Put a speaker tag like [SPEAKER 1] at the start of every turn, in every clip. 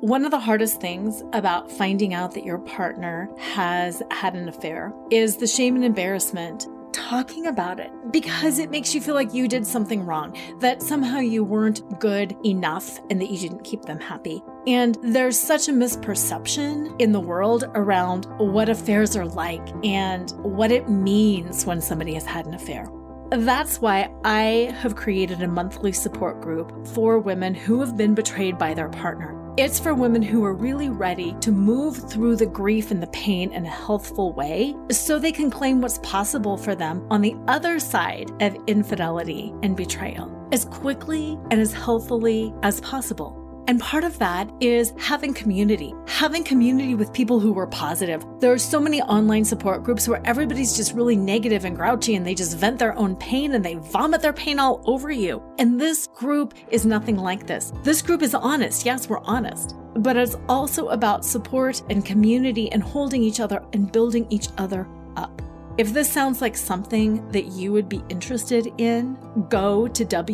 [SPEAKER 1] One of the hardest things about finding out that your partner has had an affair is the shame and embarrassment talking about it because it makes you feel like you did something wrong, that somehow you weren't good enough and that you didn't keep them happy. And there's such a misperception in the world around what affairs are like and what it means when somebody has had an affair. That's why I have created a monthly support group for women who have been betrayed by their partner. It's for women who are really ready to move through the grief and the pain in a healthful way so they can claim what's possible for them on the other side of infidelity and betrayal as quickly and as healthily as possible. And part of that is having community, having community with people who were positive. There are so many online support groups where everybody's just really negative and grouchy and they just vent their own pain and they vomit their pain all over you. And this group is nothing like this. This group is honest. Yes, we're honest. But it's also about support and community and holding each other and building each other up. If this sounds like something that you would be interested in, go to www.flourish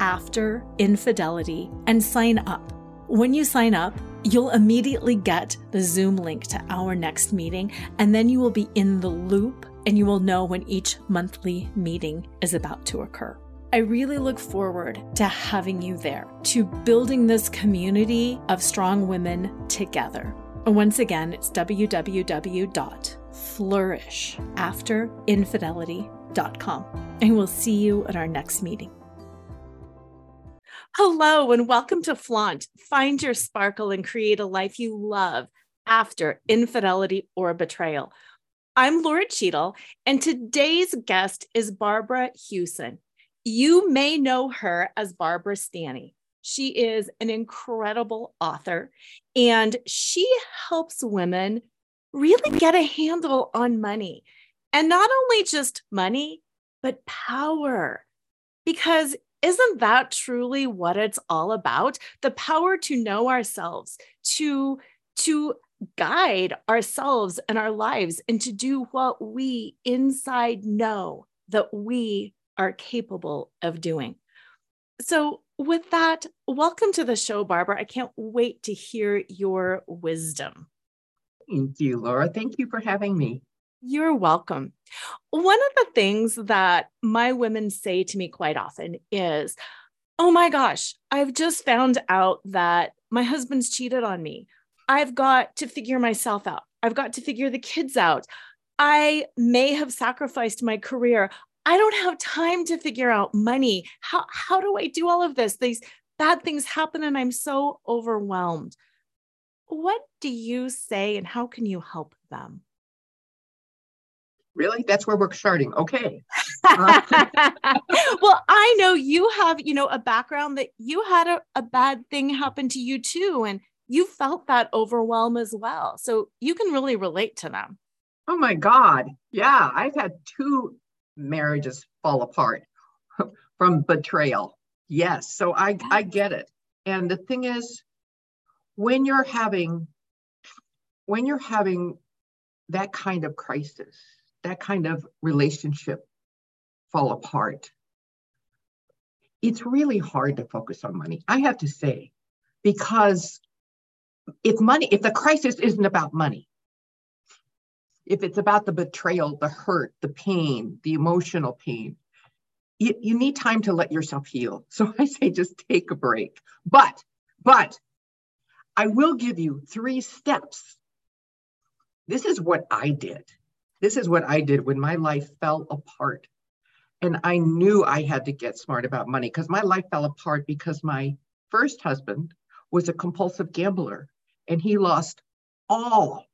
[SPEAKER 1] after infidelity and sign up. When you sign up, you'll immediately get the Zoom link to our next meeting, and then you will be in the loop and you will know when each monthly meeting is about to occur. I really look forward to having you there, to building this community of strong women together. Once again, it's www.flourishafter.infidelity.com. And we'll see you at our next meeting. Hello, and welcome to Flaunt. Find your sparkle and create a life you love after infidelity or betrayal. I'm Laura Cheadle, and today's guest is Barbara Huson. You may know her as Barbara Stanny. She is an incredible author and she helps women really get a handle on money. And not only just money, but power. Because isn't that truly what it's all about? The power to know ourselves, to to guide ourselves and our lives and to do what we inside know that we are capable of doing. So, with that, welcome to the show, Barbara. I can't wait to hear your wisdom.
[SPEAKER 2] Thank you, Laura. Thank you for having me.
[SPEAKER 1] You're welcome. One of the things that my women say to me quite often is, Oh my gosh, I've just found out that my husband's cheated on me. I've got to figure myself out. I've got to figure the kids out. I may have sacrificed my career. I don't have time to figure out money. How, how do I do all of this? These bad things happen and I'm so overwhelmed. What do you say and how can you help them?
[SPEAKER 2] Really? That's where we're starting. Okay.
[SPEAKER 1] Uh, well, I know you have, you know, a background that you had a, a bad thing happen to you too. And you felt that overwhelm as well. So you can really relate to them.
[SPEAKER 2] Oh my God. Yeah. I've had two marriages fall apart from betrayal. Yes. So I, I get it. And the thing is, when you're having when you're having that kind of crisis, that kind of relationship fall apart, it's really hard to focus on money. I have to say, because if money, if the crisis isn't about money, if it's about the betrayal, the hurt, the pain, the emotional pain, you, you need time to let yourself heal. So I say just take a break. But, but I will give you three steps. This is what I did. This is what I did when my life fell apart. And I knew I had to get smart about money because my life fell apart because my first husband was a compulsive gambler and he lost all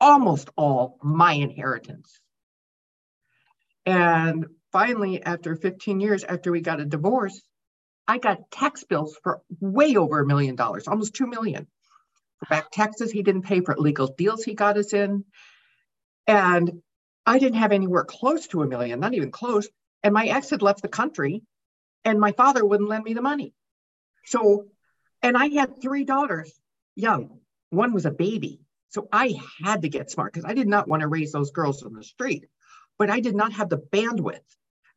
[SPEAKER 2] almost all my inheritance. And finally, after 15 years after we got a divorce, I got tax bills for way over a million dollars, almost two million. Back taxes he didn't pay for legal deals he got us in. And I didn't have anywhere close to a million, not even close. And my ex had left the country and my father wouldn't lend me the money. So, and I had three daughters, young. One was a baby. So I had to get smart because I did not want to raise those girls on the street, but I did not have the bandwidth.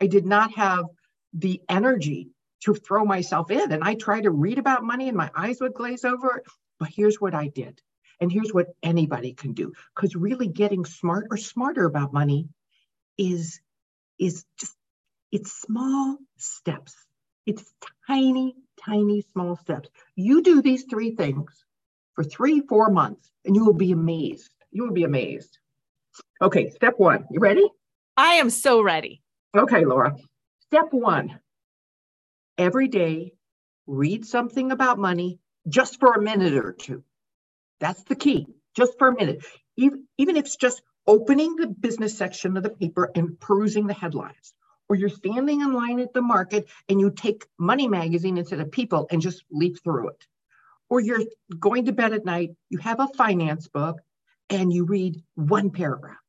[SPEAKER 2] I did not have the energy to throw myself in. And I tried to read about money and my eyes would glaze over. But here's what I did. And here's what anybody can do. Because really getting smart or smarter about money is, is just, it's small steps. It's tiny, tiny, small steps. You do these three things for three, four months, and you will be amazed. You will be amazed. Okay, step one. You ready?
[SPEAKER 1] I am so ready.
[SPEAKER 2] Okay, Laura. Step one every day, read something about money just for a minute or two. That's the key, just for a minute. Even, even if it's just opening the business section of the paper and perusing the headlines, or you're standing in line at the market and you take Money Magazine instead of People and just leaf through it. Or you're going to bed at night, you have a finance book and you read one paragraph.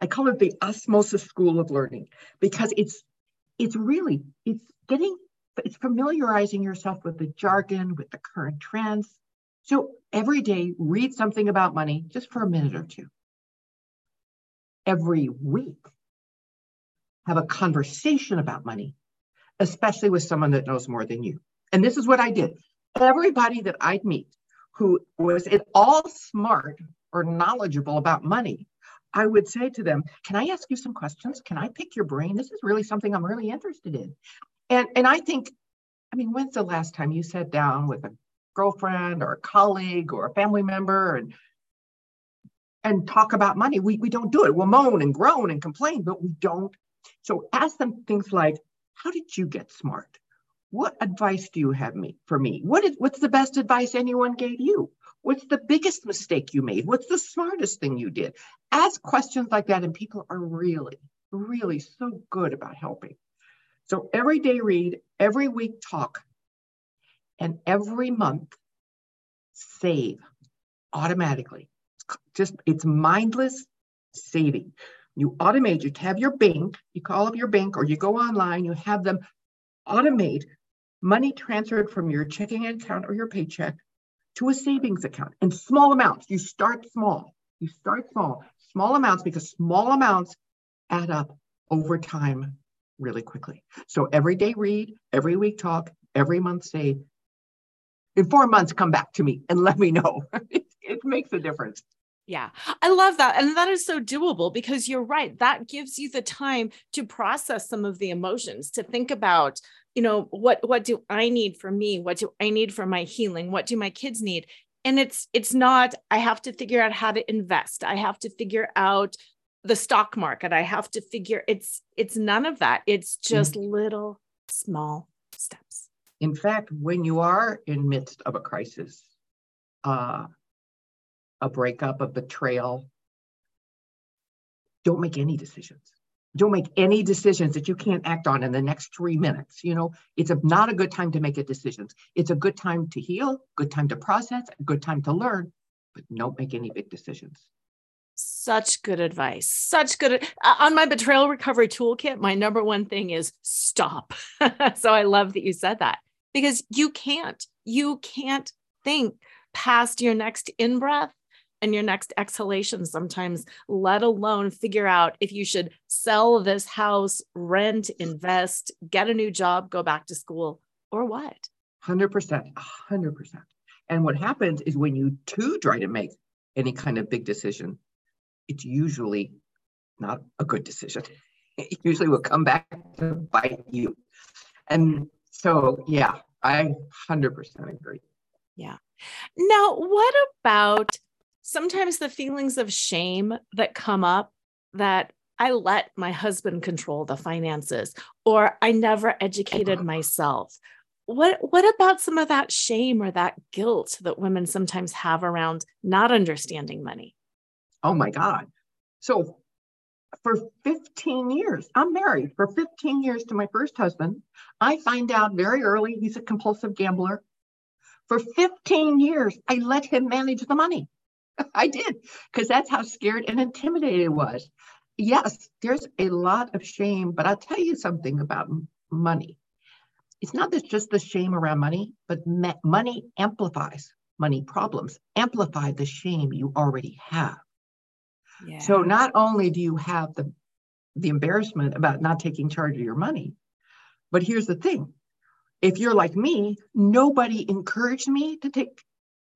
[SPEAKER 2] I call it the osmosis school of learning because it's it's really it's getting it's familiarizing yourself with the jargon, with the current trends. So every day, read something about money just for a minute or two. Every week, have a conversation about money, especially with someone that knows more than you. And this is what I did. Everybody that I'd meet who was at all smart or knowledgeable about money, I would say to them, Can I ask you some questions? Can I pick your brain? This is really something I'm really interested in. And and I think, I mean, when's the last time you sat down with a girlfriend or a colleague or a family member and and talk about money? We we don't do it. We'll moan and groan and complain, but we don't. So ask them things like, how did you get smart? What advice do you have me for me? What is what's the best advice anyone gave you? What's the biggest mistake you made? What's the smartest thing you did? Ask questions like that, and people are really, really so good about helping. So every day read, every week talk, and every month save automatically. Just it's mindless saving. You automate, you have your bank, you call up your bank or you go online, you have them automate money transferred from your checking account or your paycheck to a savings account in small amounts. You start small. You start small, small amounts because small amounts add up over time really quickly. So every day read, every week talk, every month say, in four months, come back to me and let me know. it, it makes a difference.
[SPEAKER 1] Yeah, I love that. And that is so doable because you're right. That gives you the time to process some of the emotions, to think about, you know, what what do I need for me? What do I need for my healing? What do my kids need? And it's it's not I have to figure out how to invest. I have to figure out the stock market i have to figure it's it's none of that it's just mm-hmm. little small steps
[SPEAKER 2] in fact when you are in midst of a crisis uh, a breakup a betrayal don't make any decisions don't make any decisions that you can't act on in the next three minutes you know it's a, not a good time to make a decisions it's a good time to heal good time to process good time to learn but don't make any big decisions
[SPEAKER 1] such good advice. Such good. Uh, on my betrayal recovery toolkit, my number one thing is stop. so I love that you said that because you can't, you can't think past your next in breath and your next exhalation sometimes, let alone figure out if you should sell this house, rent, invest, get a new job, go back to school, or what.
[SPEAKER 2] 100%. 100%. And what happens is when you too try to make any kind of big decision, it's usually not a good decision. It usually will come back to bite you. And so, yeah, I 100% agree.
[SPEAKER 1] Yeah. Now, what about sometimes the feelings of shame that come up that I let my husband control the finances or I never educated uh-huh. myself? What what about some of that shame or that guilt that women sometimes have around not understanding money?
[SPEAKER 2] Oh my God. So for 15 years. I'm married for 15 years to my first husband. I find out very early he's a compulsive gambler. For 15 years, I let him manage the money. I did, because that's how scared and intimidated it was. Yes, there's a lot of shame, but I'll tell you something about money. It's not that just the shame around money, but money amplifies money problems, amplify the shame you already have. Yeah. So not only do you have the the embarrassment about not taking charge of your money, but here's the thing. If you're like me, nobody encouraged me to take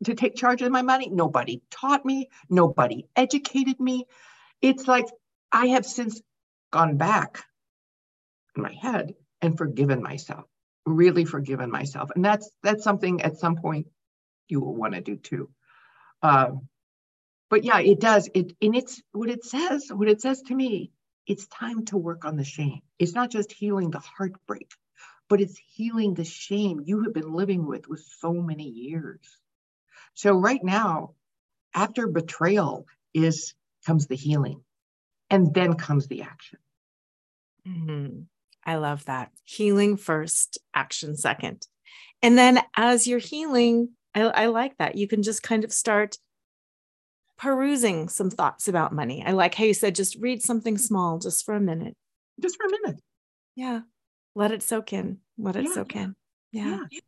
[SPEAKER 2] to take charge of my money. Nobody taught me, nobody educated me. It's like I have since gone back in my head and forgiven myself, really forgiven myself. And that's that's something at some point you will want to do too. Um, but yeah, it does. It and it's what it says, what it says to me, it's time to work on the shame. It's not just healing the heartbreak, but it's healing the shame you have been living with with so many years. So right now, after betrayal is comes the healing and then comes the action.
[SPEAKER 1] Mm-hmm. I love that. Healing first, action second. And then as you're healing, I, I like that. You can just kind of start perusing some thoughts about money. I like how you said just read something small just for a minute.
[SPEAKER 2] Just for a minute.
[SPEAKER 1] Yeah. Let it soak in. Let it yeah. soak in. Yeah. yeah.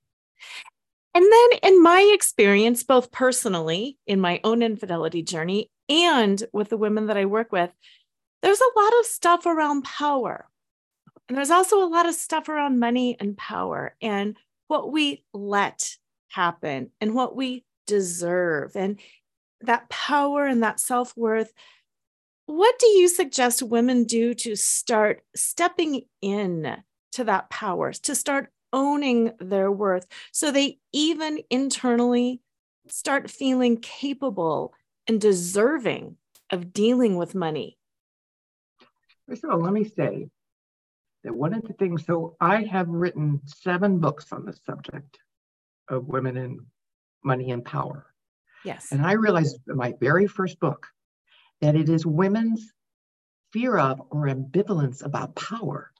[SPEAKER 1] And then, in my experience, both personally in my own infidelity journey and with the women that I work with, there's a lot of stuff around power. And there's also a lot of stuff around money and power and what we let happen and what we deserve and that power and that self worth. What do you suggest women do to start stepping in to that power, to start owning their worth so they even internally start feeling capable and deserving of dealing with money
[SPEAKER 2] First of all, let me say that one of the things, so I have written seven books on the subject of women and money and power.
[SPEAKER 1] Yes.
[SPEAKER 2] And I realized in my very first book that it is women's fear of or ambivalence about power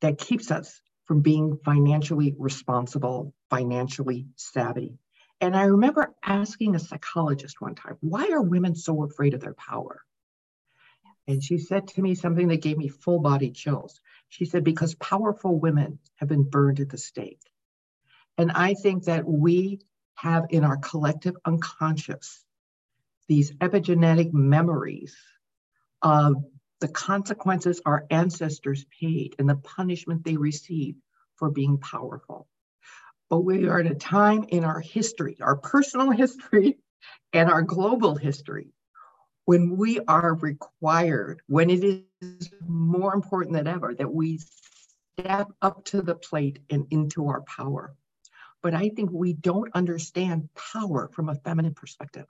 [SPEAKER 2] that keeps us from being financially responsible, financially savvy. And I remember asking a psychologist one time, why are women so afraid of their power? And she said to me something that gave me full body chills. She said, because powerful women have been burned at the stake. And I think that we have in our collective unconscious these epigenetic memories of the consequences our ancestors paid and the punishment they received for being powerful. But we are at a time in our history, our personal history and our global history, when we are required, when it is more important than ever that we step up to the plate and into our power. But I think we don't understand power from a feminine perspective.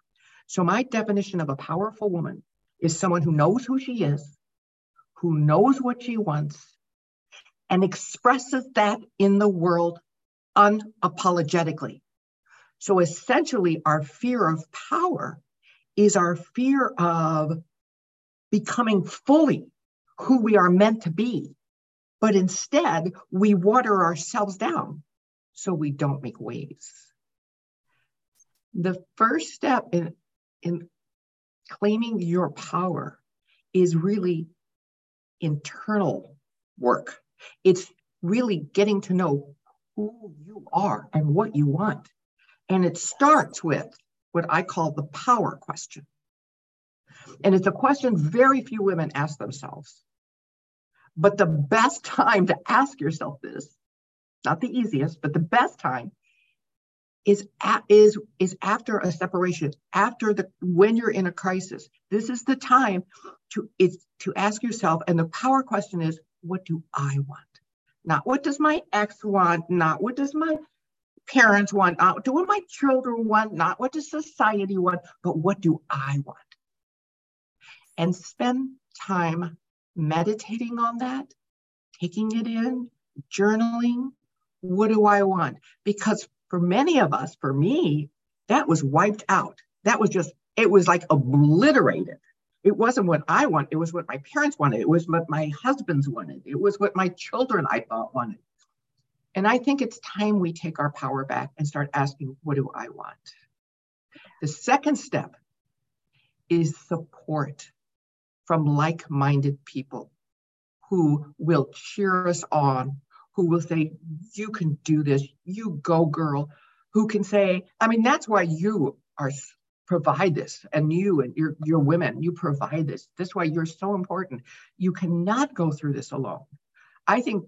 [SPEAKER 2] So, my definition of a powerful woman is someone who knows who she is, who knows what she wants, and expresses that in the world unapologetically. So, essentially, our fear of power is our fear of becoming fully who we are meant to be. But instead, we water ourselves down so we don't make waves. The first step in, in claiming your power is really internal work. It's really getting to know who you are and what you want. And it starts with what I call the power question. And it's a question very few women ask themselves. But the best time to ask yourself this, not the easiest, but the best time is is is after a separation, after the when you're in a crisis. This is the time to it's to ask yourself, and the power question is, what do I want? Not what does my ex want, not what does my parents want, not what my children want, not what does society want, but what do I want? And spend time meditating on that, taking it in, journaling. What do I want? Because for many of us, for me, that was wiped out. That was just, it was like obliterated. It wasn't what I want. It was what my parents wanted. It was what my husbands wanted. It was what my children I thought wanted. And I think it's time we take our power back and start asking, what do I want? The second step is support from like minded people who will cheer us on, who will say, You can do this, you go, girl, who can say, I mean, that's why you are provide this and you and your, your women you provide this. That's why you're so important. You cannot go through this alone. I think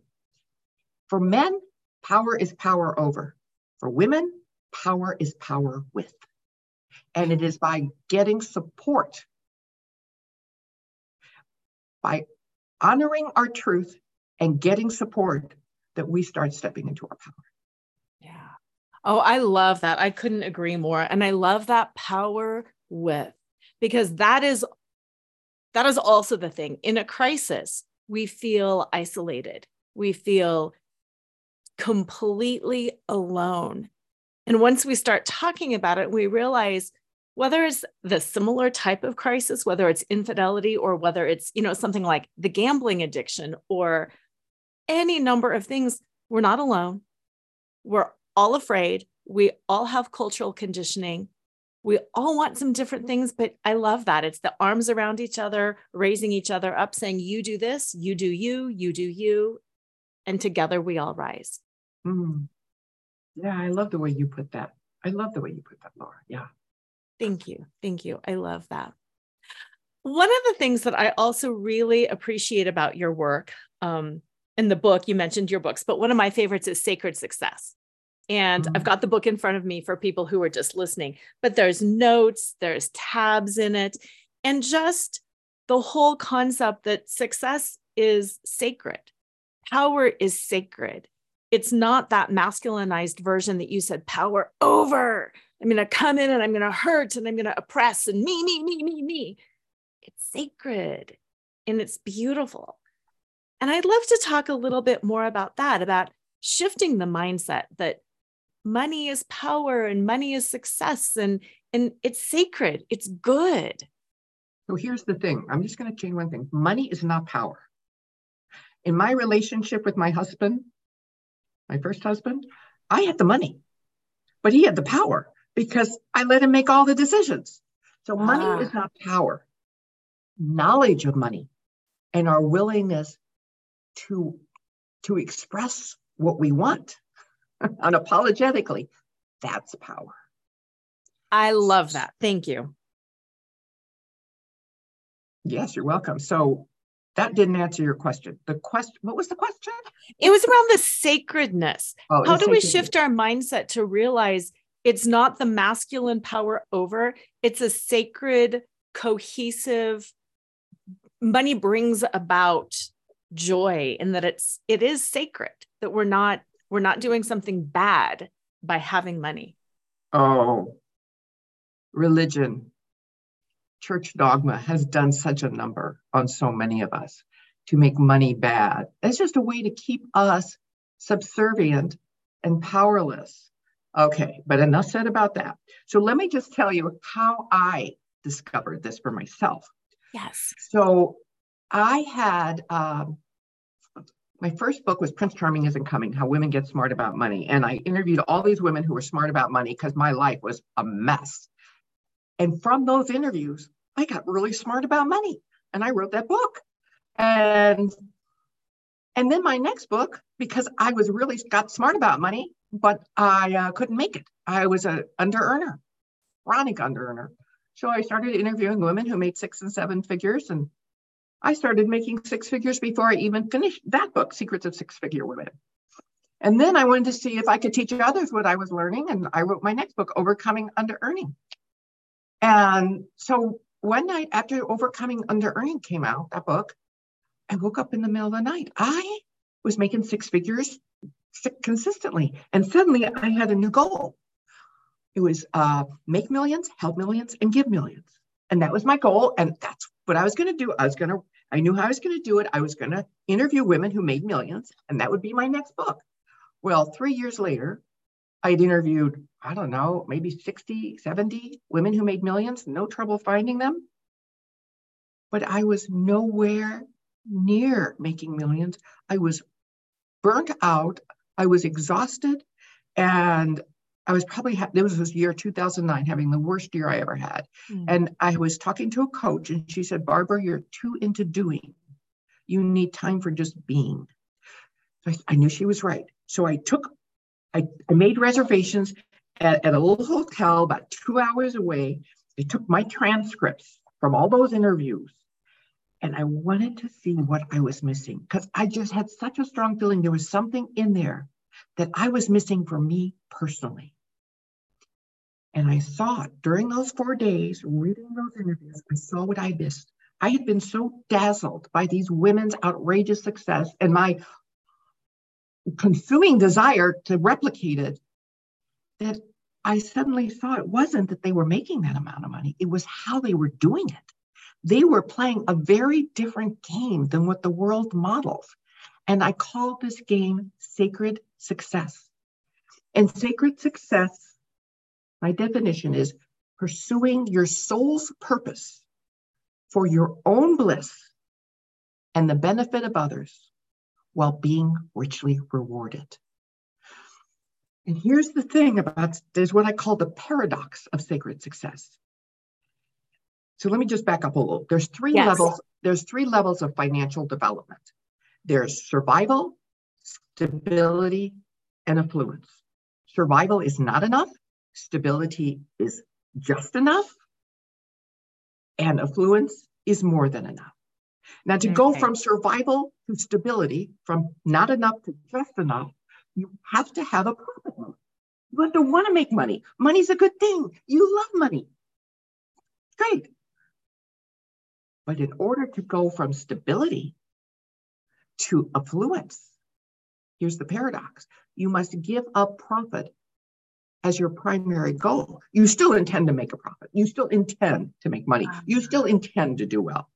[SPEAKER 2] for men power is power over. For women power is power with. And it is by getting support by honoring our truth and getting support that we start stepping into our power Yeah.
[SPEAKER 1] Oh, I love that. I couldn't agree more. And I love that power with because that is that is also the thing. In a crisis, we feel isolated. We feel completely alone. And once we start talking about it, we realize whether it's the similar type of crisis, whether it's infidelity or whether it's, you know, something like the gambling addiction or any number of things, we're not alone. We're all afraid. We all have cultural conditioning. We all want some different things, but I love that. It's the arms around each other, raising each other up, saying, You do this, you do you, you do you. And together we all rise.
[SPEAKER 2] Mm. Yeah, I love the way you put that. I love the way you put that, Laura. Yeah.
[SPEAKER 1] Thank you. Thank you. I love that. One of the things that I also really appreciate about your work um, in the book, you mentioned your books, but one of my favorites is Sacred Success. And. I've mm. got the book in front of me for people who are just listening, but there's notes, there's tabs in it, and just the whole concept that success is sacred, power is sacred. It's not that masculinized version that you said, power over. I'm going to come in and I'm going to hurt and I'm going to oppress and me, me, me, me, me. It's sacred and it's beautiful. And I'd love to talk a little bit more about that, about shifting the mindset that money is power and money is success and and it's sacred it's good.
[SPEAKER 2] So here's the thing i'm just going to change one thing money is not power. In my relationship with my husband my first husband i had the money but he had the power because i let him make all the decisions. So money ah. is not power. Knowledge of money and our willingness to to express what we want unapologetically. That's power.
[SPEAKER 1] I love that. Thank you.
[SPEAKER 2] Yes, you're welcome. So that didn't answer your question. The question, what was the question?
[SPEAKER 1] It was around the sacredness. Oh, How do we shift our mindset to realize it's not the masculine power over, it's a sacred, cohesive, money brings about joy and that it's it is sacred that we're not we're not doing something bad by having money.
[SPEAKER 2] Oh, religion, church dogma has done such a number on so many of us to make money bad. It's just a way to keep us subservient and powerless. Okay, but enough said about that. So let me just tell you how I discovered this for myself.
[SPEAKER 1] Yes.
[SPEAKER 2] So I had um, my first book was Prince Charming Isn't Coming How Women Get Smart About Money. And I interviewed all these women who were smart about money because my life was a mess. And from those interviews, I got really smart about money and I wrote that book. And and then my next book, because I was really got smart about money, but I uh, couldn't make it. I was a under earner, chronic under earner. So I started interviewing women who made six and seven figures and I started making six figures before I even finished that book, Secrets of Six Figure Women. And then I wanted to see if I could teach others what I was learning. And I wrote my next book, Overcoming Under Earning. And so one night after Overcoming Under Earning came out, that book, I woke up in the middle of the night. I was making six figures consistently. And suddenly I had a new goal. It was uh, make millions, help millions, and give millions. And that was my goal. And that's what I was going to do. I was going to I knew how I was going to do it. I was going to interview women who made millions, and that would be my next book. Well, three years later, I'd interviewed, I don't know, maybe 60, 70 women who made millions, no trouble finding them. but I was nowhere near making millions. I was burnt out. I was exhausted. And I was probably, ha- this was this year 2009, having the worst year I ever had. Mm. And I was talking to a coach, and she said, Barbara, you're too into doing. You need time for just being. So I, I knew she was right. So I took, I, I made reservations at, at a little hotel about two hours away. I took my transcripts from all those interviews and I wanted to see what I was missing because I just had such a strong feeling there was something in there that I was missing for me personally. And I thought during those four days, reading those interviews, I saw what I missed. I had been so dazzled by these women's outrageous success and my consuming desire to replicate it that I suddenly saw it wasn't that they were making that amount of money, it was how they were doing it. They were playing a very different game than what the world models. And I call this game sacred success. And sacred success, my definition is pursuing your soul's purpose for your own bliss and the benefit of others while being richly rewarded. And here's the thing about there's what I call the paradox of sacred success. So let me just back up a little. There's three yes. levels. There's three levels of financial development. There's survival, stability, and affluence. Survival is not enough. Stability is just enough. And affluence is more than enough. Now, to okay. go from survival to stability, from not enough to just enough, you have to have a profit motive. You have to want to make money. Money's a good thing. You love money. Great. But in order to go from stability to affluence, here's the paradox you must give up profit as your primary goal. You still intend to make a profit, you still intend to make money, uh-huh. you still intend to do well.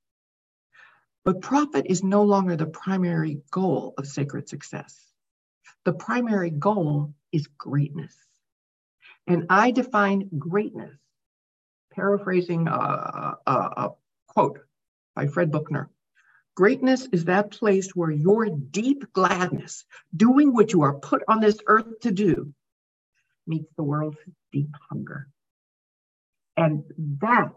[SPEAKER 2] But profit is no longer the primary goal of sacred success. The primary goal is greatness. And I define greatness, paraphrasing a, a, a quote by Fred Buechner. Greatness is that place where your deep gladness, doing what you are put on this earth to do, meets the world's deep hunger. And that,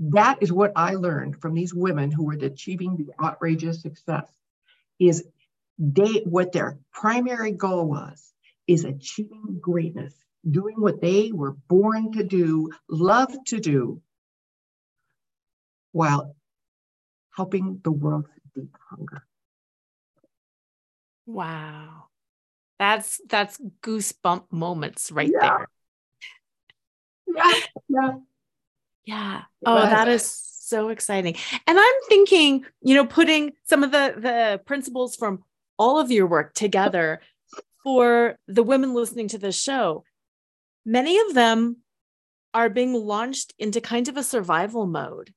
[SPEAKER 2] that is what I learned from these women who were achieving the outrageous success is they what their primary goal was is achieving greatness, doing what they were born to do, love to do, while helping the world's deep hunger.
[SPEAKER 1] Wow. That's that's goosebump moments right
[SPEAKER 2] yeah.
[SPEAKER 1] there.
[SPEAKER 2] Yeah. Yeah.
[SPEAKER 1] Yeah. Oh, that is so exciting. And I'm thinking, you know, putting some of the the principles from all of your work together for the women listening to this show. Many of them are being launched into kind of a survival mode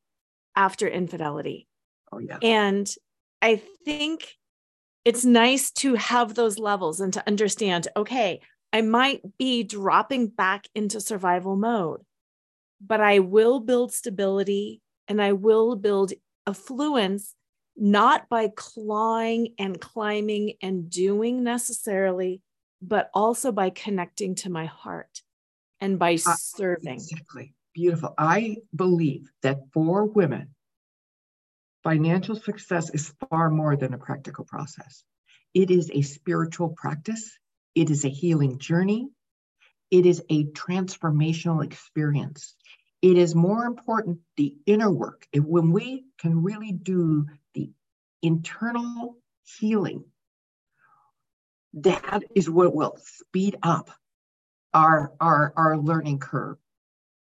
[SPEAKER 1] after infidelity.
[SPEAKER 2] Oh, yeah.
[SPEAKER 1] And I think it's nice to have those levels and to understand okay, I might be dropping back into survival mode, but I will build stability and I will build affluence, not by clawing and climbing and doing necessarily, but also by connecting to my heart and by uh, serving.
[SPEAKER 2] Exactly. Beautiful. I believe that for women, Financial success is far more than a practical process. It is a spiritual practice, it is a healing journey, it is a transformational experience. It is more important the inner work. When we can really do the internal healing, that is what will speed up our, our, our learning curve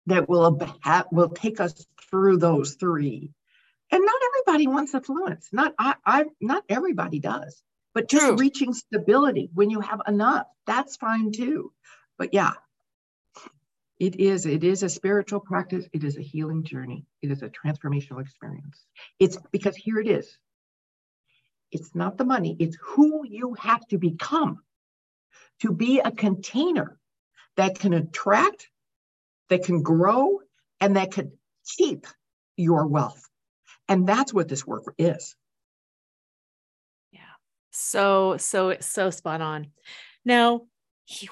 [SPEAKER 2] that will, will take us through those three and not everybody wants affluence. Not I, I not everybody does. But just True. reaching stability when you have enough, that's fine too. But yeah, it is it is a spiritual practice. It is a healing journey. It is a transformational experience. It's because here it is. It's not the money, it's who you have to become to be a container that can attract, that can grow, and that can keep your wealth And that's what this work is.
[SPEAKER 1] Yeah. So, so, so spot on. Now,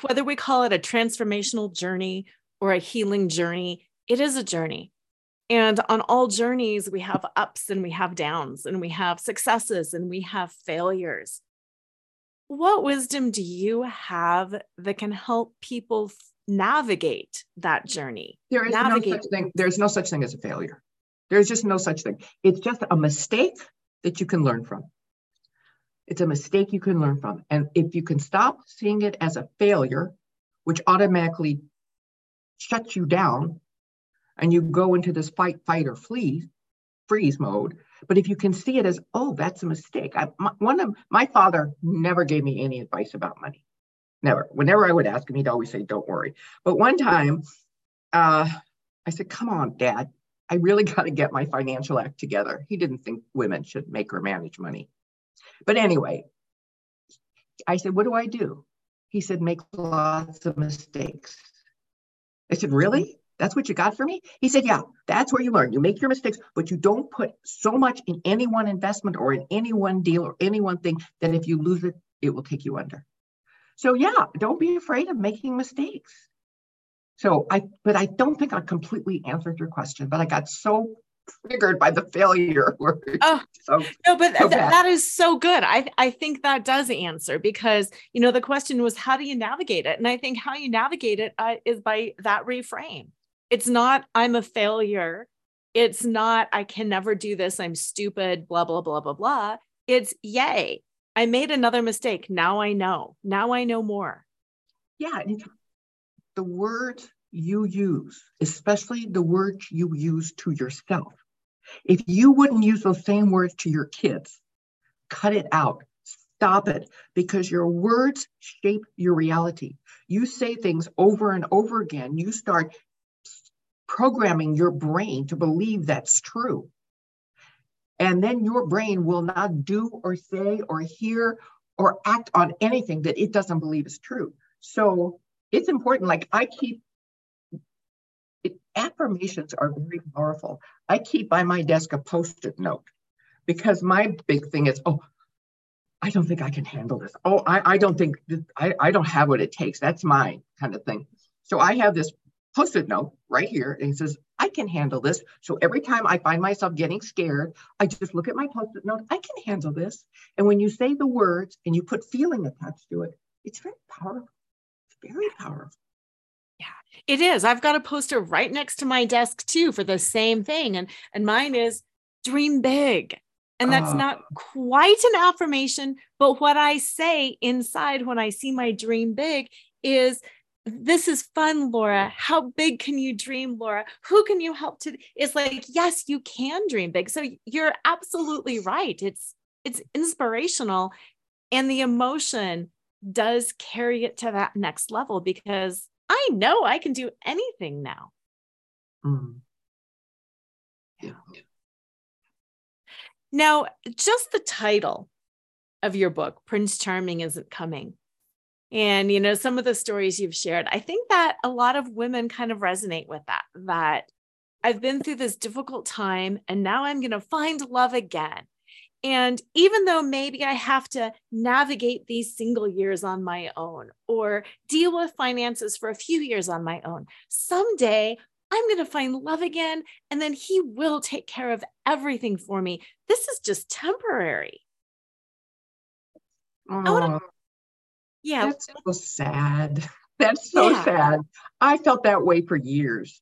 [SPEAKER 1] whether we call it a transformational journey or a healing journey, it is a journey. And on all journeys, we have ups and we have downs, and we have successes and we have failures. What wisdom do you have that can help people navigate that journey?
[SPEAKER 2] There is
[SPEAKER 1] navigate-
[SPEAKER 2] no such thing. There's no such thing as a failure. There's just no such thing. It's just a mistake that you can learn from. It's a mistake you can learn from. And if you can stop seeing it as a failure, which automatically shuts you down, and you go into this fight, fight, or flee, freeze mode. But if you can see it as, oh, that's a mistake. I, my, one of my father never gave me any advice about money. Never. Whenever I would ask him, he'd always say, "Don't worry." But one time, uh, I said, "Come on, Dad. I really got to get my financial act together." He didn't think women should make or manage money. But anyway, I said, "What do I do?" He said, "Make lots of mistakes." I said, "Really?" That's what you got for me? He said, Yeah, that's where you learn. You make your mistakes, but you don't put so much in any one investment or in any one deal or any one thing that if you lose it, it will take you under. So, yeah, don't be afraid of making mistakes. So, I, but I don't think I completely answered your question, but I got so triggered by the failure.
[SPEAKER 1] oh, so, no, but so th- that is so good. I, I think that does answer because, you know, the question was, how do you navigate it? And I think how you navigate it uh, is by that reframe it's not, I'm a failure. It's not, I can never do this. I'm stupid, blah, blah, blah, blah, blah. It's, yay, I made another mistake. Now I know. Now I know more.
[SPEAKER 2] Yeah. The words you use, especially the words you use to yourself, if you wouldn't use those same words to your kids, cut it out. Stop it because your words shape your reality. You say things over and over again. You start programming your brain to believe that's true. And then your brain will not do or say or hear or act on anything that it doesn't believe is true. So it's important. Like I keep it, affirmations are very powerful. I keep by my desk a post it note because my big thing is, oh, I don't think I can handle this. Oh, I, I don't think I, I don't have what it takes. That's my kind of thing. So I have this post-it note right here and it says i can handle this so every time i find myself getting scared i just look at my post-it note i can handle this and when you say the words and you put feeling attached to it it's very powerful very powerful
[SPEAKER 1] yeah it is i've got a poster right next to my desk too for the same thing and and mine is dream big and that's uh, not quite an affirmation but what i say inside when i see my dream big is this is fun, Laura. How big can you dream, Laura? Who can you help to? It's like, yes, you can dream big. So you're absolutely right. It's it's inspirational. And the emotion does carry it to that next level because I know I can do anything now. Mm. Yeah. Now, just the title of your book, Prince Charming Isn't Coming, and you know some of the stories you've shared i think that a lot of women kind of resonate with that that i've been through this difficult time and now i'm going to find love again and even though maybe i have to navigate these single years on my own or deal with finances for a few years on my own someday I'm going to find love again, and then he will take care of everything for me. This is just temporary.
[SPEAKER 2] Oh, yeah. That's so sad. That's so yeah. sad. I felt that way for years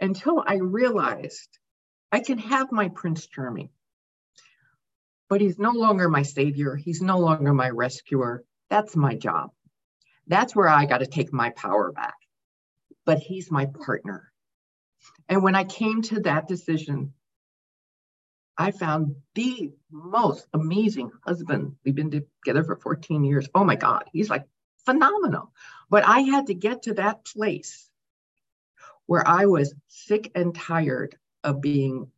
[SPEAKER 2] until I realized I can have my Prince Charming, but he's no longer my savior. He's no longer my rescuer. That's my job. That's where I got to take my power back. But he's my partner. And when I came to that decision, I found the most amazing husband. We've been together for 14 years. Oh my God, he's like phenomenal. But I had to get to that place where I was sick and tired of being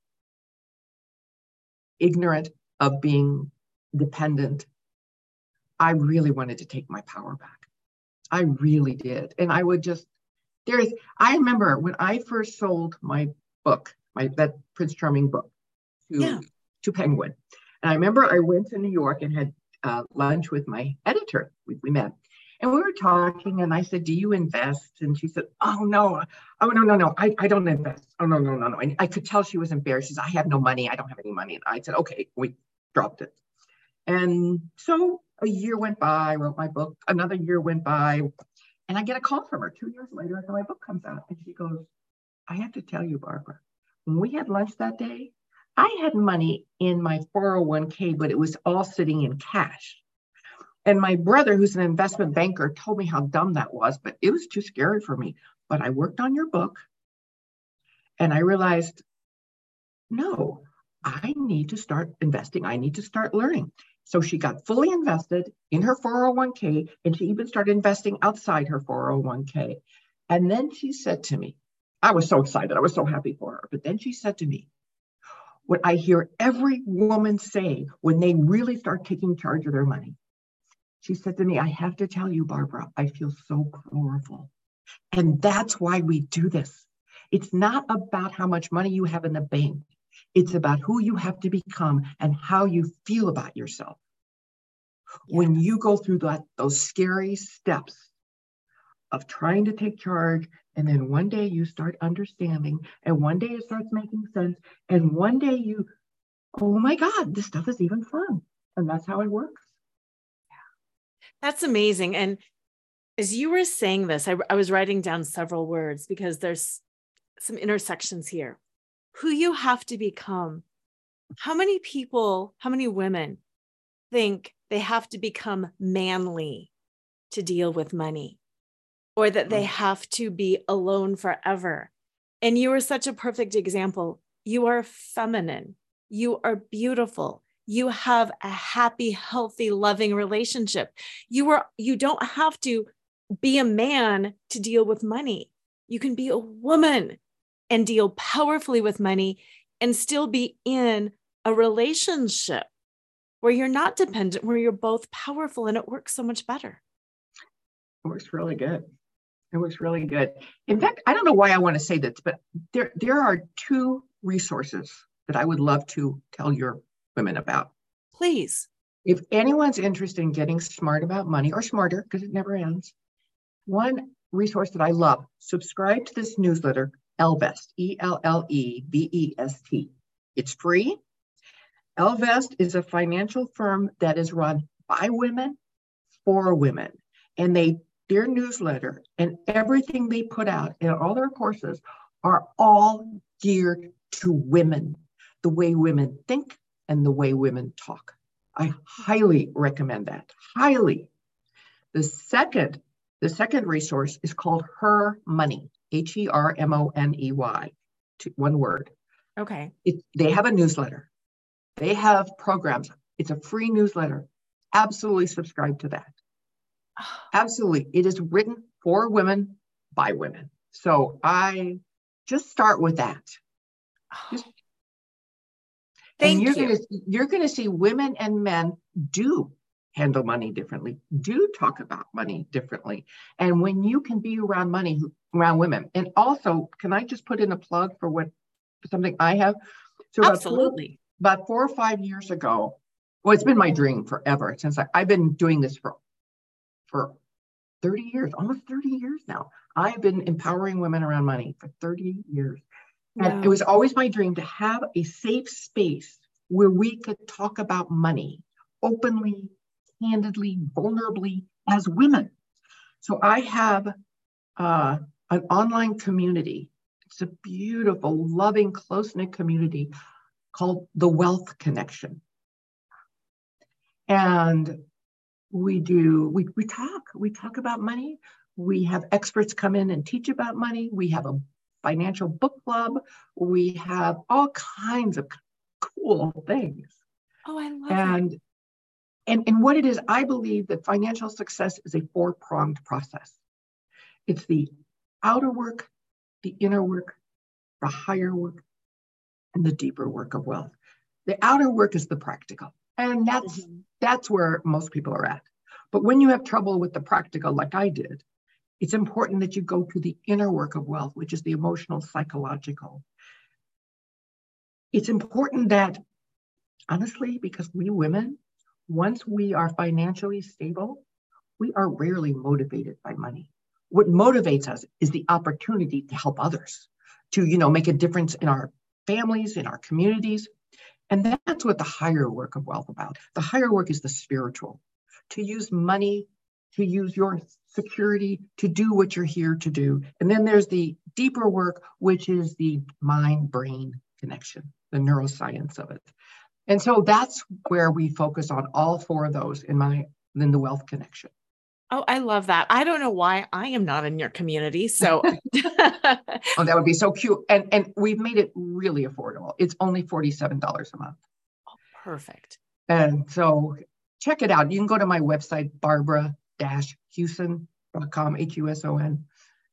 [SPEAKER 2] ignorant, of being dependent. I really wanted to take my power back. I really did. And I would just, there's, I remember when I first sold my book, my that Prince Charming book, to, yeah. to Penguin. And I remember I went to New York and had uh, lunch with my editor. We, we met. And we were talking, and I said, Do you invest? And she said, Oh, no. Oh, no, no, no. I, I don't invest. Oh, no, no, no, no. And I could tell she was embarrassed. She said, I have no money. I don't have any money. And I said, Okay, we dropped it. And so a year went by, I wrote my book. Another year went by, and I get a call from her two years later after my book comes out. And she goes, I have to tell you, Barbara, when we had lunch that day, I had money in my 401k, but it was all sitting in cash. And my brother, who's an investment banker, told me how dumb that was, but it was too scary for me. But I worked on your book and I realized no, I need to start investing. I need to start learning. So she got fully invested in her 401k and she even started investing outside her 401k. And then she said to me, I was so excited. I was so happy for her. But then she said to me, what I hear every woman say when they really start taking charge of their money. She said to me, I have to tell you, Barbara, I feel so powerful. And that's why we do this. It's not about how much money you have in the bank. It's about who you have to become and how you feel about yourself. Yeah. When you go through that, those scary steps of trying to take charge, and then one day you start understanding, and one day it starts making sense, and one day you, oh my God, this stuff is even fun. And that's how it works.
[SPEAKER 1] That's amazing. And as you were saying this, I, I was writing down several words because there's some intersections here. Who you have to become. How many people, how many women think they have to become manly to deal with money or that they mm. have to be alone forever? And you are such a perfect example. You are feminine, you are beautiful, you have a happy healthy loving relationship. You are you don't have to be a man to deal with money. You can be a woman and deal powerfully with money and still be in a relationship where you're not dependent where you're both powerful and it works so much better.
[SPEAKER 2] It works really good. It works really good. In fact i don't know why i want to say this but there there are two resources that i would love to tell your women about.
[SPEAKER 1] Please.
[SPEAKER 2] If anyone's interested in getting smart about money or smarter, because it never ends, one resource that I love, subscribe to this newsletter, Ellevest, E L L E V E S T. It's free. Ellevest is a financial firm that is run by women for women. And they their newsletter and everything they put out and all their courses are all geared to women, the way women think, and the way women talk. I highly recommend that. Highly. The second, the second resource is called Her Money, H E R M O N E Y, one word.
[SPEAKER 1] Okay.
[SPEAKER 2] It, they have a newsletter. They have programs. It's a free newsletter. Absolutely subscribe to that. Absolutely. It is written for women by women. So I just start with that. Just
[SPEAKER 1] Thank
[SPEAKER 2] and you're
[SPEAKER 1] you.
[SPEAKER 2] Gonna, you're going to see women and men do handle money differently, do talk about money differently. And when you can be around money, around women, and also, can I just put in a plug for what something I have?
[SPEAKER 1] So absolutely.
[SPEAKER 2] About four, about four or five years ago, well, it's been my dream forever since I, I've been doing this for for 30 years, almost 30 years now. I've been empowering women around money for 30 years. And it was always my dream to have a safe space where we could talk about money openly, candidly, vulnerably as women. So I have uh, an online community. It's a beautiful, loving, close knit community called the Wealth Connection. And we do, we, we talk, we talk about money. We have experts come in and teach about money. We have a financial book club. We have all kinds of cool things.
[SPEAKER 1] Oh, I love
[SPEAKER 2] and,
[SPEAKER 1] it.
[SPEAKER 2] And, and what it is, I believe that financial success is a four pronged process. It's the outer work, the inner work, the higher work, and the deeper work of wealth. The outer work is the practical, and that's mm-hmm. that's where most people are at. But when you have trouble with the practical, like I did, it's important that you go to the inner work of wealth, which is the emotional, psychological. It's important that honestly, because we women, once we are financially stable, we are rarely motivated by money. What motivates us is the opportunity to help others, to you know make a difference in our families, in our communities. And that's what the higher work of wealth about. The higher work is the spiritual, to use money, to use your security to do what you're here to do. And then there's the deeper work, which is the mind brain connection, the neuroscience of it. And so that's where we focus on all four of those in my in the wealth connection.
[SPEAKER 1] Oh, I love that. I don't know why I am not in your community. So oh,
[SPEAKER 2] that would be so cute. And and we've made it really affordable. It's only $47 a month.
[SPEAKER 1] Oh, perfect.
[SPEAKER 2] And so check it out. You can go to my website, barbara-huson.com, H-U-S-O-N,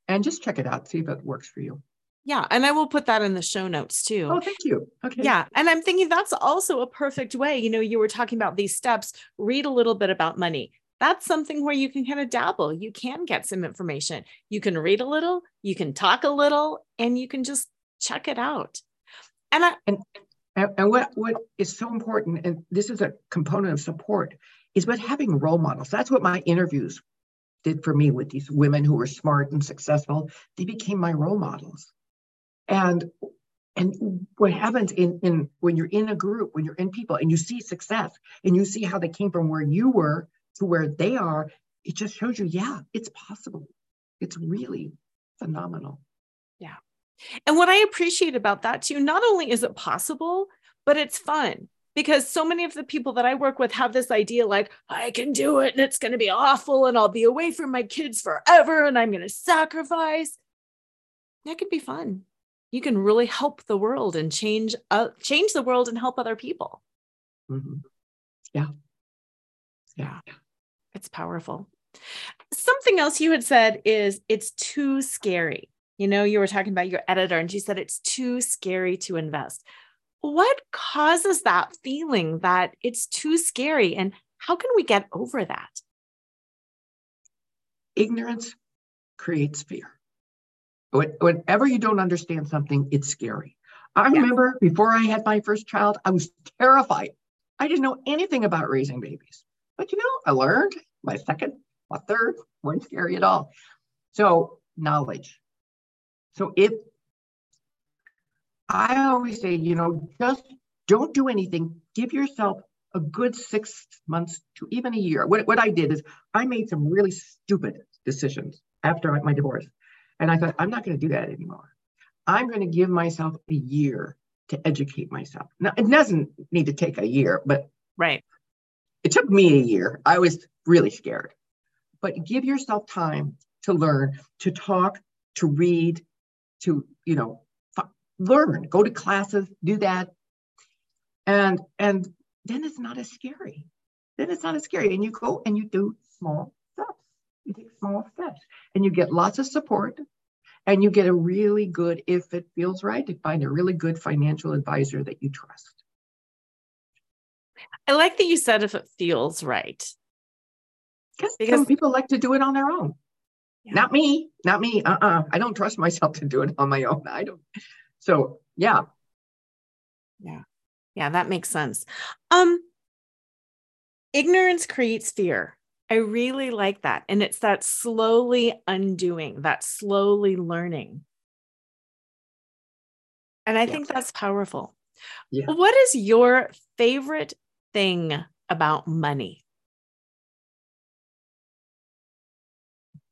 [SPEAKER 2] and just check it out. See if it works for you.
[SPEAKER 1] Yeah. And I will put that in the show notes too.
[SPEAKER 2] Oh, thank you. Okay.
[SPEAKER 1] Yeah. And I'm thinking that's also a perfect way. You know, you were talking about these steps, read a little bit about money. That's something where you can kind of dabble. You can get some information. You can read a little, you can talk a little, and you can just check it out.
[SPEAKER 2] And I and, and what what is so important, and this is a component of support, is about having role models. That's what my interviews did for me with these women who were smart and successful. They became my role models. And and what happens in, in when you're in a group, when you're in people and you see success and you see how they came from where you were to where they are, it just shows you, yeah, it's possible. It's really phenomenal.
[SPEAKER 1] Yeah. And what I appreciate about that too, not only is it possible, but it's fun because so many of the people that I work with have this idea like, I can do it and it's going to be awful and I'll be away from my kids forever and I'm going to sacrifice. That could be fun. You can really help the world and change uh, change the world and help other people.
[SPEAKER 2] Mm-hmm. yeah.
[SPEAKER 1] Yeah. It's powerful. Something else you had said is it's too scary. You know you were talking about your editor and she said it's too scary to invest what causes that feeling that it's too scary and how can we get over that
[SPEAKER 2] ignorance creates fear Whenever you don't understand something, it's scary. I yeah. remember before I had my first child, I was terrified. I didn't know anything about raising babies. But you know, I learned my second, my third weren't scary at all. So, knowledge. So, if I always say, you know, just don't do anything, give yourself a good six months to even a year. What, what I did is I made some really stupid decisions after my divorce. And I thought, I'm not going to do that anymore. I'm going to give myself a year to educate myself. Now, it doesn't need to take a year, but
[SPEAKER 1] right.
[SPEAKER 2] It took me a year. I was really scared. But give yourself time to learn, to talk, to read, to, you know, learn, go to classes, do that. And and then it's not as scary. Then it's not as scary. And you go and you do small steps. You take small steps and you get lots of support and you get a really good, if it feels right, to find a really good financial advisor that you trust.
[SPEAKER 1] I like that you said if it feels right.
[SPEAKER 2] Because some people like to do it on their own. Yeah. Not me, not me. Uh-uh. I don't trust myself to do it on my own. I don't. So yeah.
[SPEAKER 1] Yeah. Yeah, that makes sense. Um ignorance creates fear. I really like that. And it's that slowly undoing, that slowly learning. And I think that's powerful. Yeah. What is your favorite thing about money?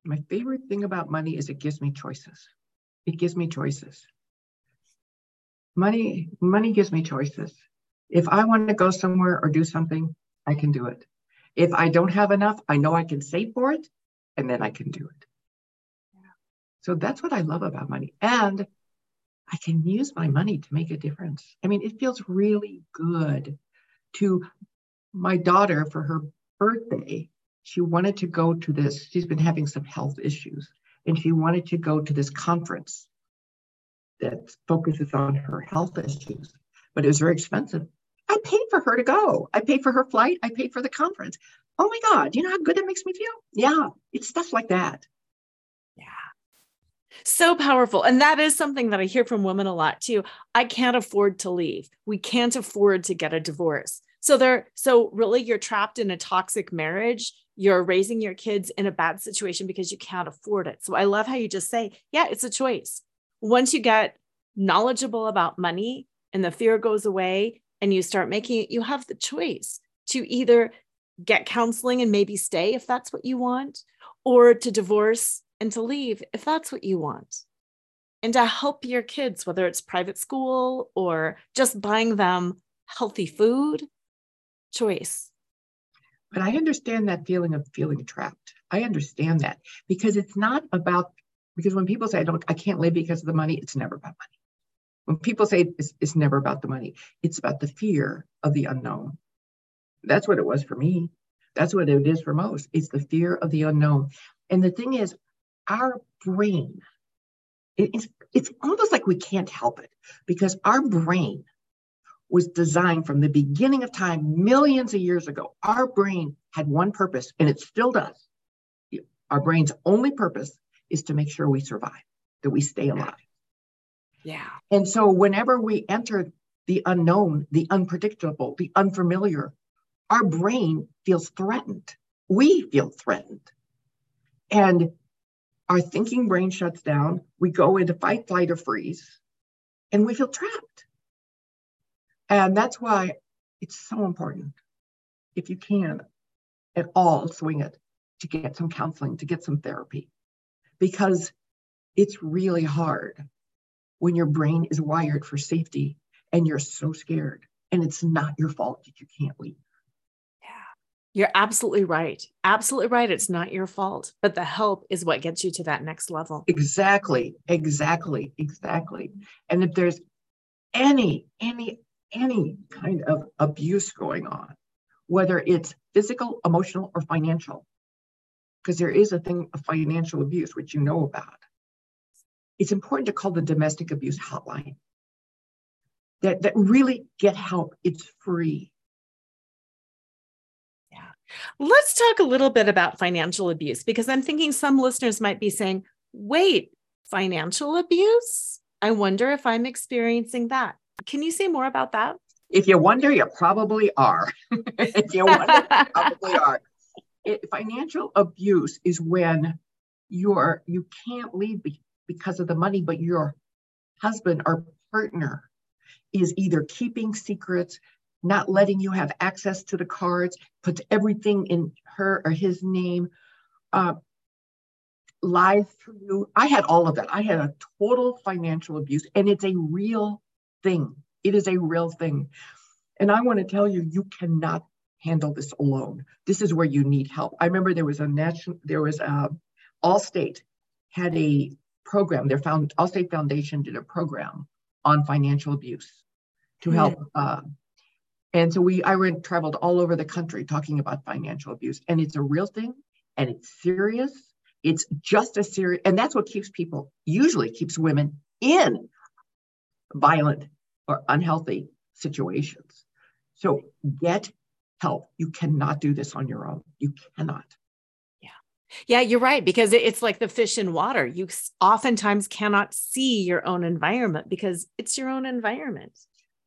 [SPEAKER 2] My favorite thing about money is it gives me choices. It gives me choices. Money, money gives me choices. If I want to go somewhere or do something, I can do it. If I don't have enough, I know I can save for it and then I can do it. So that's what I love about money. And I can use my money to make a difference. I mean, it feels really good to my daughter for her birthday. She wanted to go to this, she's been having some health issues, and she wanted to go to this conference that focuses on her health issues, but it was very expensive. I paid for her to go. I paid for her flight. I paid for the conference. Oh my God, you know how good that makes me feel? Yeah, it's stuff like that.
[SPEAKER 1] Yeah. So powerful. And that is something that I hear from women a lot too. I can't afford to leave. We can't afford to get a divorce. So they're so really you're trapped in a toxic marriage. You're raising your kids in a bad situation because you can't afford it. So I love how you just say, yeah, it's a choice. Once you get knowledgeable about money and the fear goes away and you start making it, you have the choice to either get counseling and maybe stay if that's what you want, or to divorce and to leave if that's what you want. And to help your kids, whether it's private school or just buying them healthy food, choice.
[SPEAKER 2] But I understand that feeling of feeling trapped. I understand that because it's not about, because when people say, I don't, I can't live because of the money, it's never about money. When people say it's, it's never about the money, it's about the fear of the unknown. That's what it was for me. That's what it is for most. It's the fear of the unknown. And the thing is, our brain, it's, it's almost like we can't help it because our brain was designed from the beginning of time, millions of years ago. Our brain had one purpose, and it still does. Our brain's only purpose is to make sure we survive, that we stay alive.
[SPEAKER 1] Yeah.
[SPEAKER 2] And so whenever we enter the unknown, the unpredictable, the unfamiliar, our brain feels threatened. We feel threatened. And our thinking brain shuts down. We go into fight, flight, or freeze, and we feel trapped. And that's why it's so important, if you can at all, swing it to get some counseling, to get some therapy, because it's really hard when your brain is wired for safety and you're so scared and it's not your fault that you can't leave.
[SPEAKER 1] Yeah, You're absolutely right. Absolutely right. It's not your fault, but the help is what gets you to that next level.
[SPEAKER 2] Exactly. Exactly. Exactly. And if there's any, any, any kind of abuse going on, whether it's physical, emotional, or financial, because there is a thing of financial abuse, which you know about, it's important to call the domestic abuse hotline. That, that really get help. It's free. Yeah.
[SPEAKER 1] Let's talk a little bit about financial abuse because I'm thinking some listeners might be saying, wait, financial abuse? I wonder if I'm experiencing that. Can you say more about that?
[SPEAKER 2] If you wonder, you probably are. if you wonder, you probably are. It, financial abuse is when you're you can't leave be, because of the money, but your husband or partner is either keeping secrets, not letting you have access to the cards, puts everything in her or his name, uh, lies to you. I had all of that. I had a total financial abuse, and it's a real thing. It is a real thing. And I want to tell you, you cannot handle this alone. This is where you need help. I remember there was a national, there was a Allstate had a program. Their found Allstate Foundation did a program on financial abuse to help uh, and so we, I went traveled all over the country talking about financial abuse, and it's a real thing, and it's serious. It's just as serious, and that's what keeps people usually keeps women in violent or unhealthy situations. So get help. You cannot do this on your own. You cannot.
[SPEAKER 1] Yeah. Yeah, you're right. Because it's like the fish in water. You oftentimes cannot see your own environment because it's your own environment.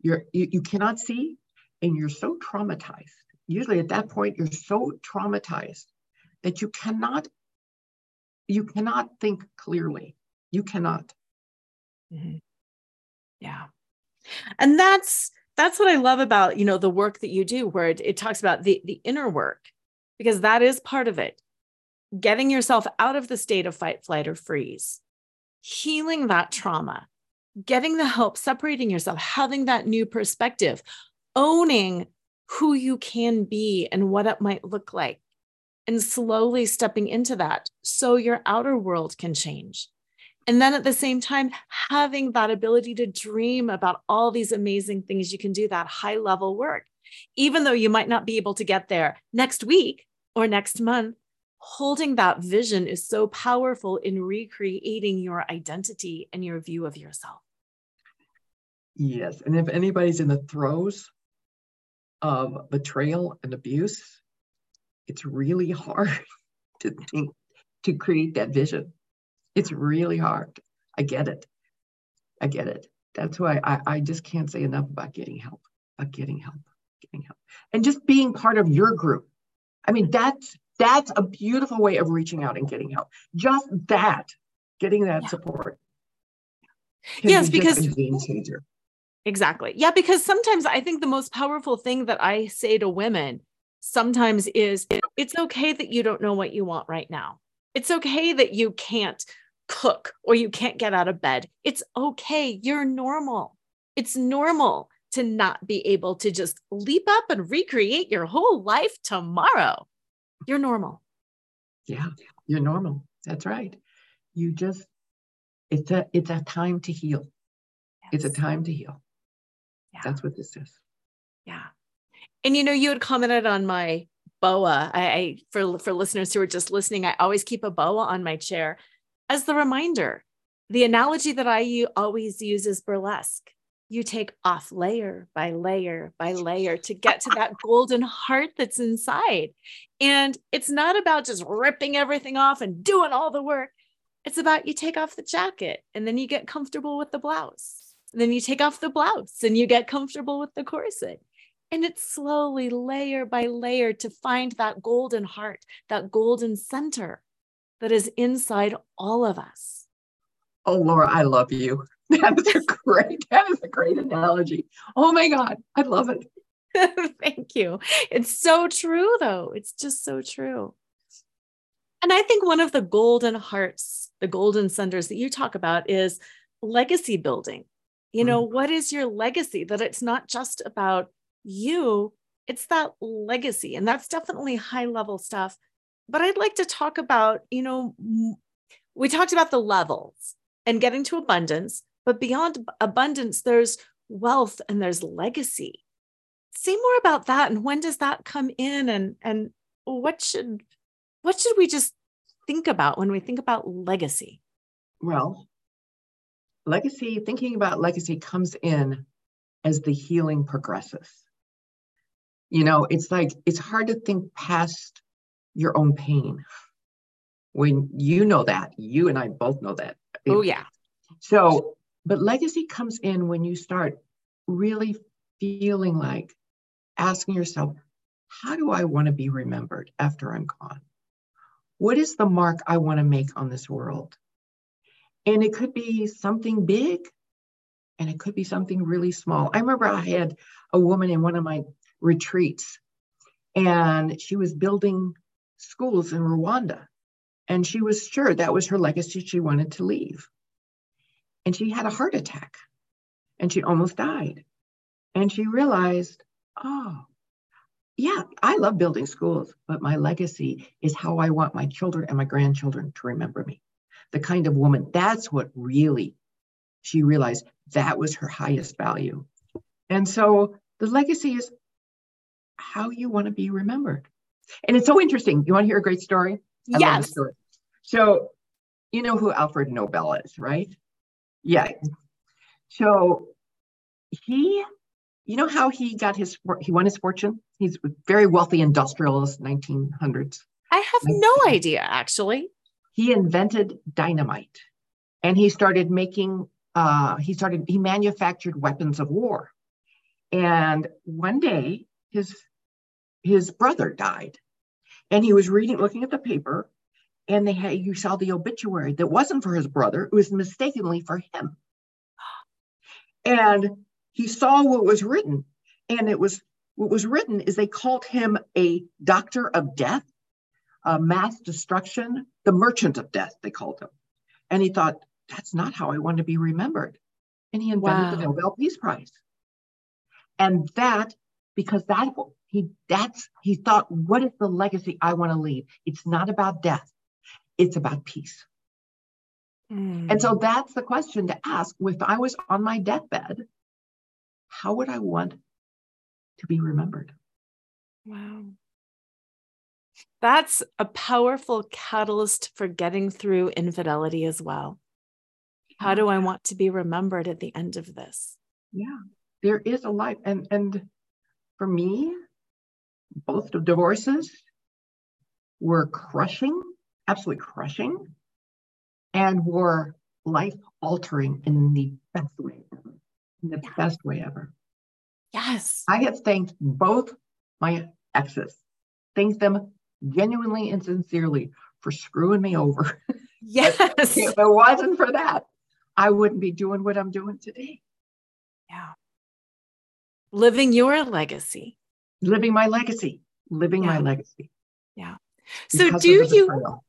[SPEAKER 2] You're, you, you cannot see and you're so traumatized. Usually at that point, you're so traumatized that you cannot you cannot think clearly. You cannot.
[SPEAKER 1] Mm-hmm. Yeah. And that's that's what I love about, you know, the work that you do where it, it talks about the the inner work because that is part of it. Getting yourself out of the state of fight, flight, or freeze, healing that trauma, getting the help, separating yourself, having that new perspective, owning who you can be and what it might look like, and slowly stepping into that so your outer world can change. And then at the same time, having that ability to dream about all these amazing things you can do, that high level work, even though you might not be able to get there next week or next month. Holding that vision is so powerful in recreating your identity and your view of yourself.
[SPEAKER 2] Yes. And if anybody's in the throes of betrayal and abuse, it's really hard to think to create that vision. It's really hard. I get it. I get it. That's why I, I just can't say enough about getting help, about getting help, getting help. And just being part of your group. I mean, that's that's a beautiful way of reaching out and getting help. Just that, getting that yeah. support.
[SPEAKER 1] Yes, be because. Exactly. Yeah, because sometimes I think the most powerful thing that I say to women sometimes is it's okay that you don't know what you want right now. It's okay that you can't cook or you can't get out of bed. It's okay. You're normal. It's normal to not be able to just leap up and recreate your whole life tomorrow. You're normal.
[SPEAKER 2] Yeah, you're normal. That's right. You just it's a it's a time to heal. Yes. It's a time to heal. Yeah. That's what this is.
[SPEAKER 1] Yeah. And you know, you had commented on my boa. I, I for for listeners who are just listening, I always keep a boa on my chair as the reminder. The analogy that I always use is burlesque. You take off layer by layer by layer to get to that golden heart that's inside. And it's not about just ripping everything off and doing all the work. It's about you take off the jacket and then you get comfortable with the blouse. And then you take off the blouse and you get comfortable with the corset. And it's slowly, layer by layer, to find that golden heart, that golden center that is inside all of us.
[SPEAKER 2] Oh, Laura, I love you. That is a great, that is a great analogy. Oh my God, I love it.
[SPEAKER 1] Thank you. It's so true, though. It's just so true. And I think one of the golden hearts, the golden centers that you talk about is legacy building. You know, mm. what is your legacy? That it's not just about you, it's that legacy. And that's definitely high level stuff. But I'd like to talk about, you know, we talked about the levels and getting to abundance, but beyond abundance, there's wealth and there's legacy. Say more about that and when does that come in and and what should what should we just think about when we think about legacy?
[SPEAKER 2] Well, legacy, thinking about legacy comes in as the healing progresses you know it's like it's hard to think past your own pain. When you know that you and i both know that.
[SPEAKER 1] Oh yeah.
[SPEAKER 2] So but legacy comes in when you start really feeling like asking yourself how do i want to be remembered after i'm gone? What is the mark i want to make on this world? And it could be something big and it could be something really small. I remember i had a woman in one of my retreats. And she was building schools in Rwanda. And she was sure that was her legacy she wanted to leave. And she had a heart attack and she almost died. And she realized, oh, yeah, I love building schools, but my legacy is how I want my children and my grandchildren to remember me. The kind of woman, that's what really she realized that was her highest value. And so the legacy is how you want to be remembered. And it's so interesting. You want to hear a great story?
[SPEAKER 1] I yes. Story.
[SPEAKER 2] So, you know who Alfred Nobel is, right? Yeah. So he, you know how he got his, he won his fortune? He's a very wealthy industrialist, 1900s.
[SPEAKER 1] I have no idea, actually.
[SPEAKER 2] He invented dynamite and he started making, uh, he started, he manufactured weapons of war. And one day, his his brother died. And he was reading, looking at the paper, and they had you saw the obituary that wasn't for his brother, it was mistakenly for him. And he saw what was written, and it was what was written is they called him a doctor of death, a mass destruction, the merchant of death, they called him. And he thought, that's not how I want to be remembered. And he invented wow. the Nobel Peace Prize. And that, because that he that's he thought, what is the legacy I want to leave? It's not about death, it's about peace. Mm. And so that's the question to ask. If I was on my deathbed, how would I want to be remembered?
[SPEAKER 1] Wow. That's a powerful catalyst for getting through infidelity as well. How do I want to be remembered at the end of this?
[SPEAKER 2] Yeah, there is a life. And and for me, both divorces were crushing, absolutely crushing. and were life altering in the best way ever. In the
[SPEAKER 1] Yeah.
[SPEAKER 2] best way ever.
[SPEAKER 1] Yes.
[SPEAKER 2] I have thanked both my exes, thanked them genuinely and sincerely for screwing me over.
[SPEAKER 1] Yes.
[SPEAKER 2] if it wasn't for that, I wouldn't be doing what I'm doing today,
[SPEAKER 1] Yeah. Living your legacy.
[SPEAKER 2] Living my legacy, living my legacy. Yeah.
[SPEAKER 1] So
[SPEAKER 2] because
[SPEAKER 1] do you.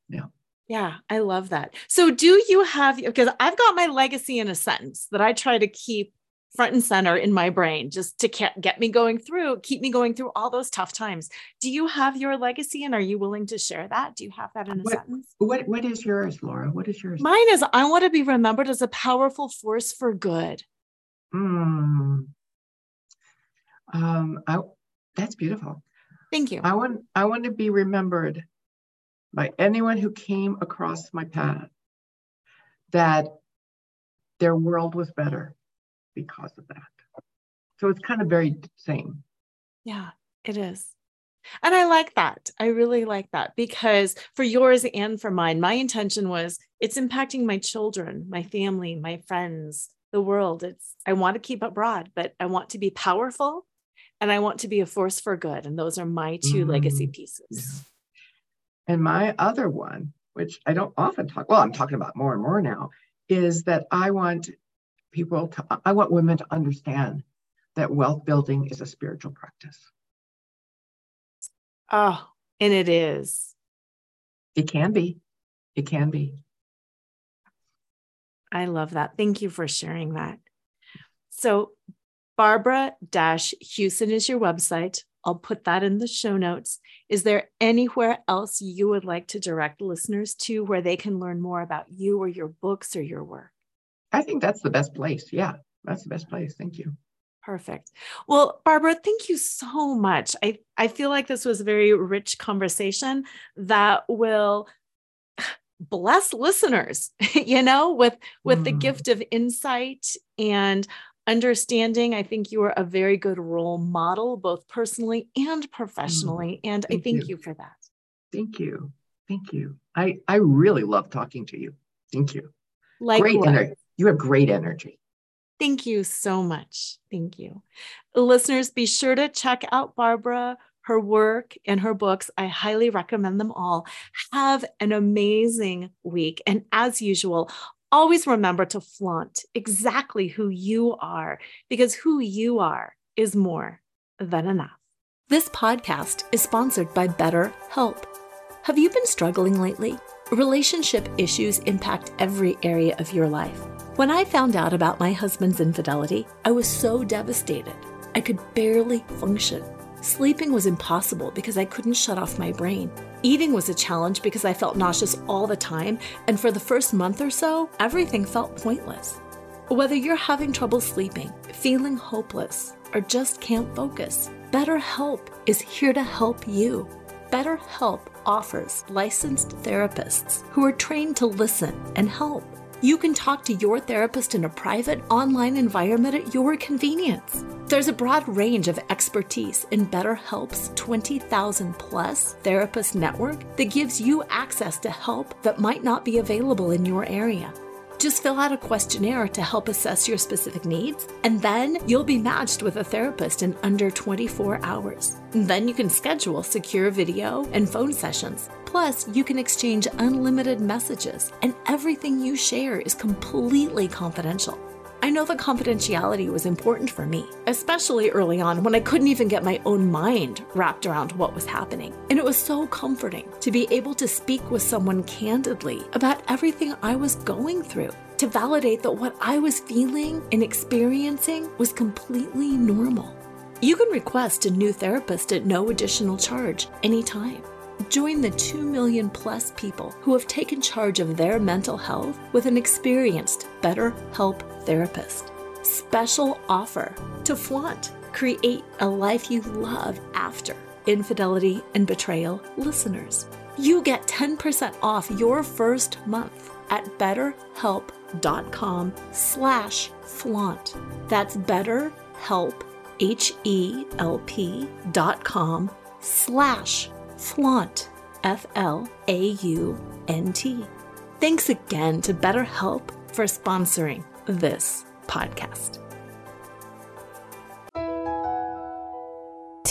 [SPEAKER 2] Yeah.
[SPEAKER 1] Yeah, I love that. So do you have because I've got my legacy in a sentence that I try to keep front and center in my brain just to get me going through, keep me going through all those tough times. Do you have your legacy and are you willing to share that? Do you have that in a
[SPEAKER 2] What-
[SPEAKER 1] sentence?
[SPEAKER 2] What What is yours, Laura? What is yours?
[SPEAKER 1] Mine is I want to be remembered as a powerful force for good.
[SPEAKER 2] Mm. Um, I, that's beautiful.
[SPEAKER 1] Thank you.
[SPEAKER 2] I want I want to be remembered by anyone who came across my path that their world was better because of that. So it's kind of very same.
[SPEAKER 1] Yeah, it is. And I like that. I really like that because for yours and for mine, my intention was it's impacting my children, my family, my friends, the world. It's I want to keep it broad, but I want to be powerful and I want to be a force for good. And those are my two legacy
[SPEAKER 2] Mm,
[SPEAKER 1] pieces.
[SPEAKER 2] yeah. And my other one, which I don't often talk, well, I'm talking about more and more now, is that I want people to, I want women to understand that wealth building is a spiritual practice.
[SPEAKER 1] Oh, and it is.
[SPEAKER 2] It can be. It can be.
[SPEAKER 1] I love that. Thank you for sharing that. So, Barbara Huson is your website. I'll put that in the show notes. Is there anywhere else you would like to direct listeners to where they can learn more about you or your books or your work?
[SPEAKER 2] I think that's the best place. Yeah, that's the best place. Thank you.
[SPEAKER 1] Perfect. Well, Barbara, thank you so much. I, I feel like this was a very rich conversation that will bless listeners, you know, with with the
[SPEAKER 2] Mm.
[SPEAKER 1] gift of insight and understanding. I think you are a very good role model, both personally and mm, professionally. and I
[SPEAKER 2] thank
[SPEAKER 1] thank
[SPEAKER 2] you.
[SPEAKER 1] you for that.
[SPEAKER 2] Thank you. Thank you. I, I really love talking to you. Thank you.
[SPEAKER 1] Like
[SPEAKER 2] great energy. You have great energy.
[SPEAKER 1] Thank you so much. Thank you. Listeners, be sure to check out Barbara, her work, and her books. I highly recommend them all. Have an amazing week. And as usual, always remember to flaunt exactly who you are, because who you are is more than enough. This podcast is sponsored by BetterHelp. Have you been struggling lately? Relationship issues impact every area of your life. When I found out about my husband's infidelity, I was so devastated. I could barely function. Sleeping was impossible because I couldn't shut off my brain. Eating was a challenge because I felt nauseous all the time, and for the first month or so, everything felt pointless. Whether you're having trouble sleeping, feeling hopeless, or just can't focus, BetterHelp is here to help you. BetterHelp offers licensed therapists who are trained to listen and help. You can talk to your therapist in a private online environment at your convenience. There's a broad range of expertise in BetterHelp's 20,000 plus therapist network that gives you access to help that might not be available in your area. Just fill out a questionnaire to help assess your specific needs, and then you'll be matched with a therapist in under 24 hours. Then you can schedule secure video and phone sessions. Plus, you can exchange unlimited messages, and everything you share is completely confidential. I know that confidentiality was important for me, especially early on when I couldn't even get my own mind wrapped around what was happening. And it was so comforting to be able to speak with someone candidly about everything I was going through, to validate that what I was feeling and experiencing was completely normal. You can request a new therapist at no additional charge anytime. Join the 2 million plus people who have taken charge of their mental health with an experienced BetterHelp therapist. Special offer to flaunt, create a life you love after infidelity and betrayal listeners. You get 10% off your first month at betterhelp.com slash flaunt. That's betterhelp, H-E-L-P dot com slash flaunt, F L A U N T. thanks again to BetterHelp for sponsoring this podcast.